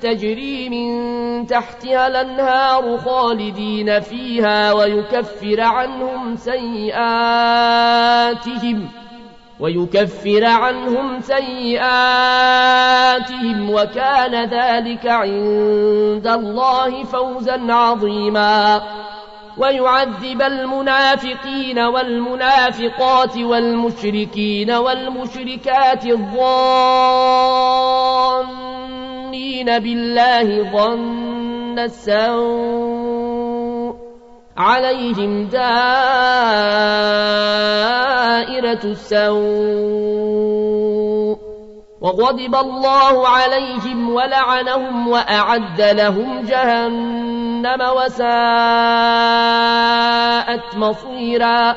تجري من تحتها الأنهار خالدين فيها ويكفر عنهم سيئاتهم ويكفر عنهم سيئاتهم وكان ذلك عند الله فوزا عظيما ويعذب المنافقين والمنافقات والمشركين والمشركات الظانين بالله ظن السوء عليهم دائرة السوء وغضب الله عليهم ولعنهم وأعد لهم جهنم وساءت مصيرا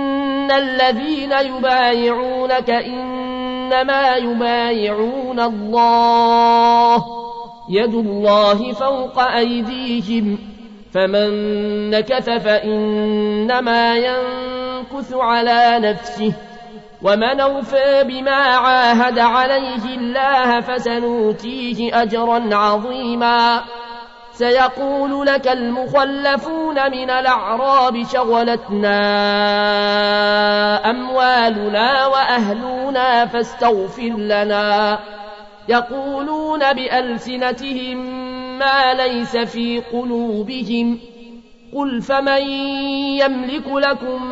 الذين يبايعونك إنما يبايعون الله يد الله فوق أيديهم فمن نكث فإنما ينكث على نفسه ومن أوفى بما عاهد عليه الله فسنوتيه أجرا عظيما سيقول لك المخلفون من الأعراب شغلتنا أموالنا وأهلنا فاستغفر لنا. يقولون بألسنتهم ما ليس في قلوبهم. قل فمن يملك لكم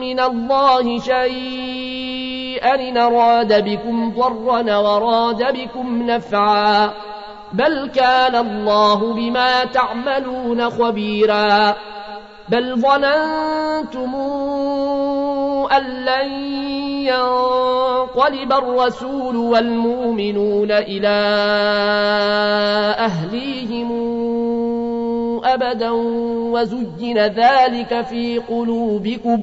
من الله شيئا إن أراد بكم ضرا وراد بكم نفعا بل كان الله بما تعملون خبيرا. بل ظننتم أن لن ينقلب الرسول والمؤمنون إلى أهليهم أبدا وزجن ذلك في قلوبكم.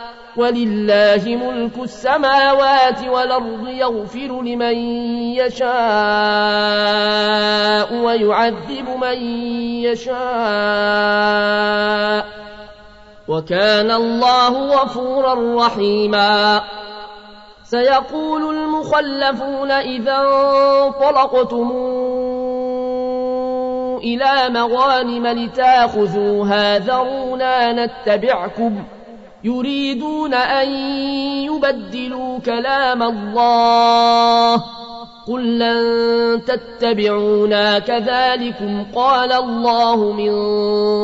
ولله ملك السماوات والأرض يغفر لمن يشاء ويعذب من يشاء وكان الله غفورا رحيما. سيقول المخلفون إذا انطلقتم إلى مغانم لتأخذوها ذرونا نتبعكم يريدون أن يبدلوا كلام الله. قل لن تتبعونا. كذلكم قال الله من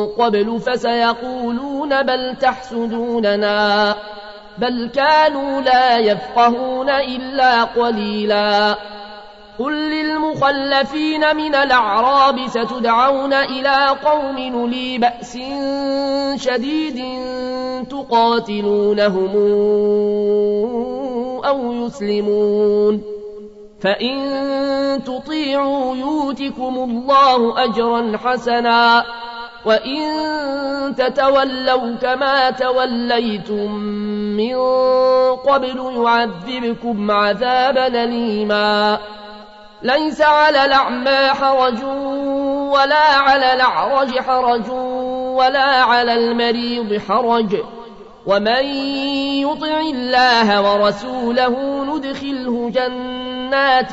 قبل فسيقولون بل تحسدوننا. بل كانوا لا يفقهون إلا قليلا. قل للمخلفين من الأعراب ستدعون إلى قوم نلي بأس شديد تقاتلونهم أو يسلمون فإن تطيعوا يوتكم الله أجرا حسنا وإن تتولوا كما توليتم من قبل يعذبكم عذابا ليما ليس على الأعمى حرج ولا على الأعرج حرج ولا على المريض حرج. ومن يطع الله ورسوله ندخله جنات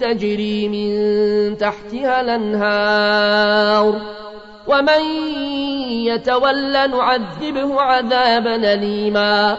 تجري من تحتها الأنهار. ومن يتول نعذبه عذابا أليما.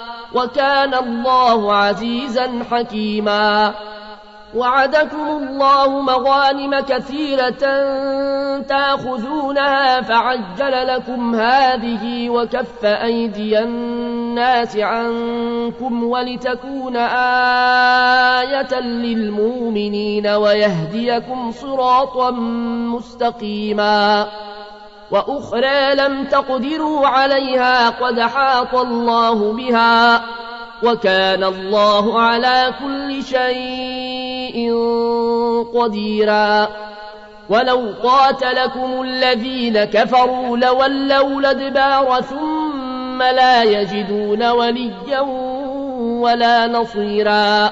وكان الله عزيزا حكيما. وعدكم الله مغانم كثيرة تأخذونها فعجل لكم هذه وكف أيدي الناس عنكم ولتكون آية للمؤمنين ويهديكم صراطا مستقيما. وأخرى لم تقدروا عليها قد حاط الله بها وكان الله على كل شيء قديرا ولو قاتلكم الذين كفروا لولوا الأدبار ثم لا يجدون وليا ولا نصيرا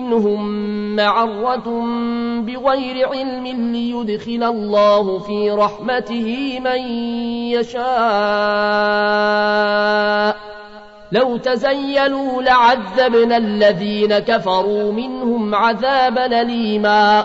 منهم معرة بغير علم ليدخل الله في رحمته من يشاء. لو تزيلوا لعذبنا الذين كفروا منهم عذابا ليما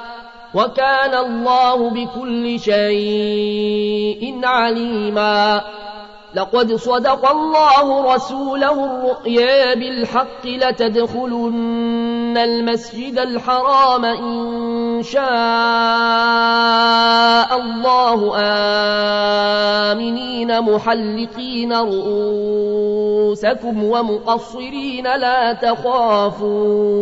وكان الله بكل شيء عليما. لقد صدق الله رسوله الرؤيا بالحق لتدخلن المسجد الحرام إن شاء الله آمنين محلقين رؤوسكم ومقصرين لا تخافون.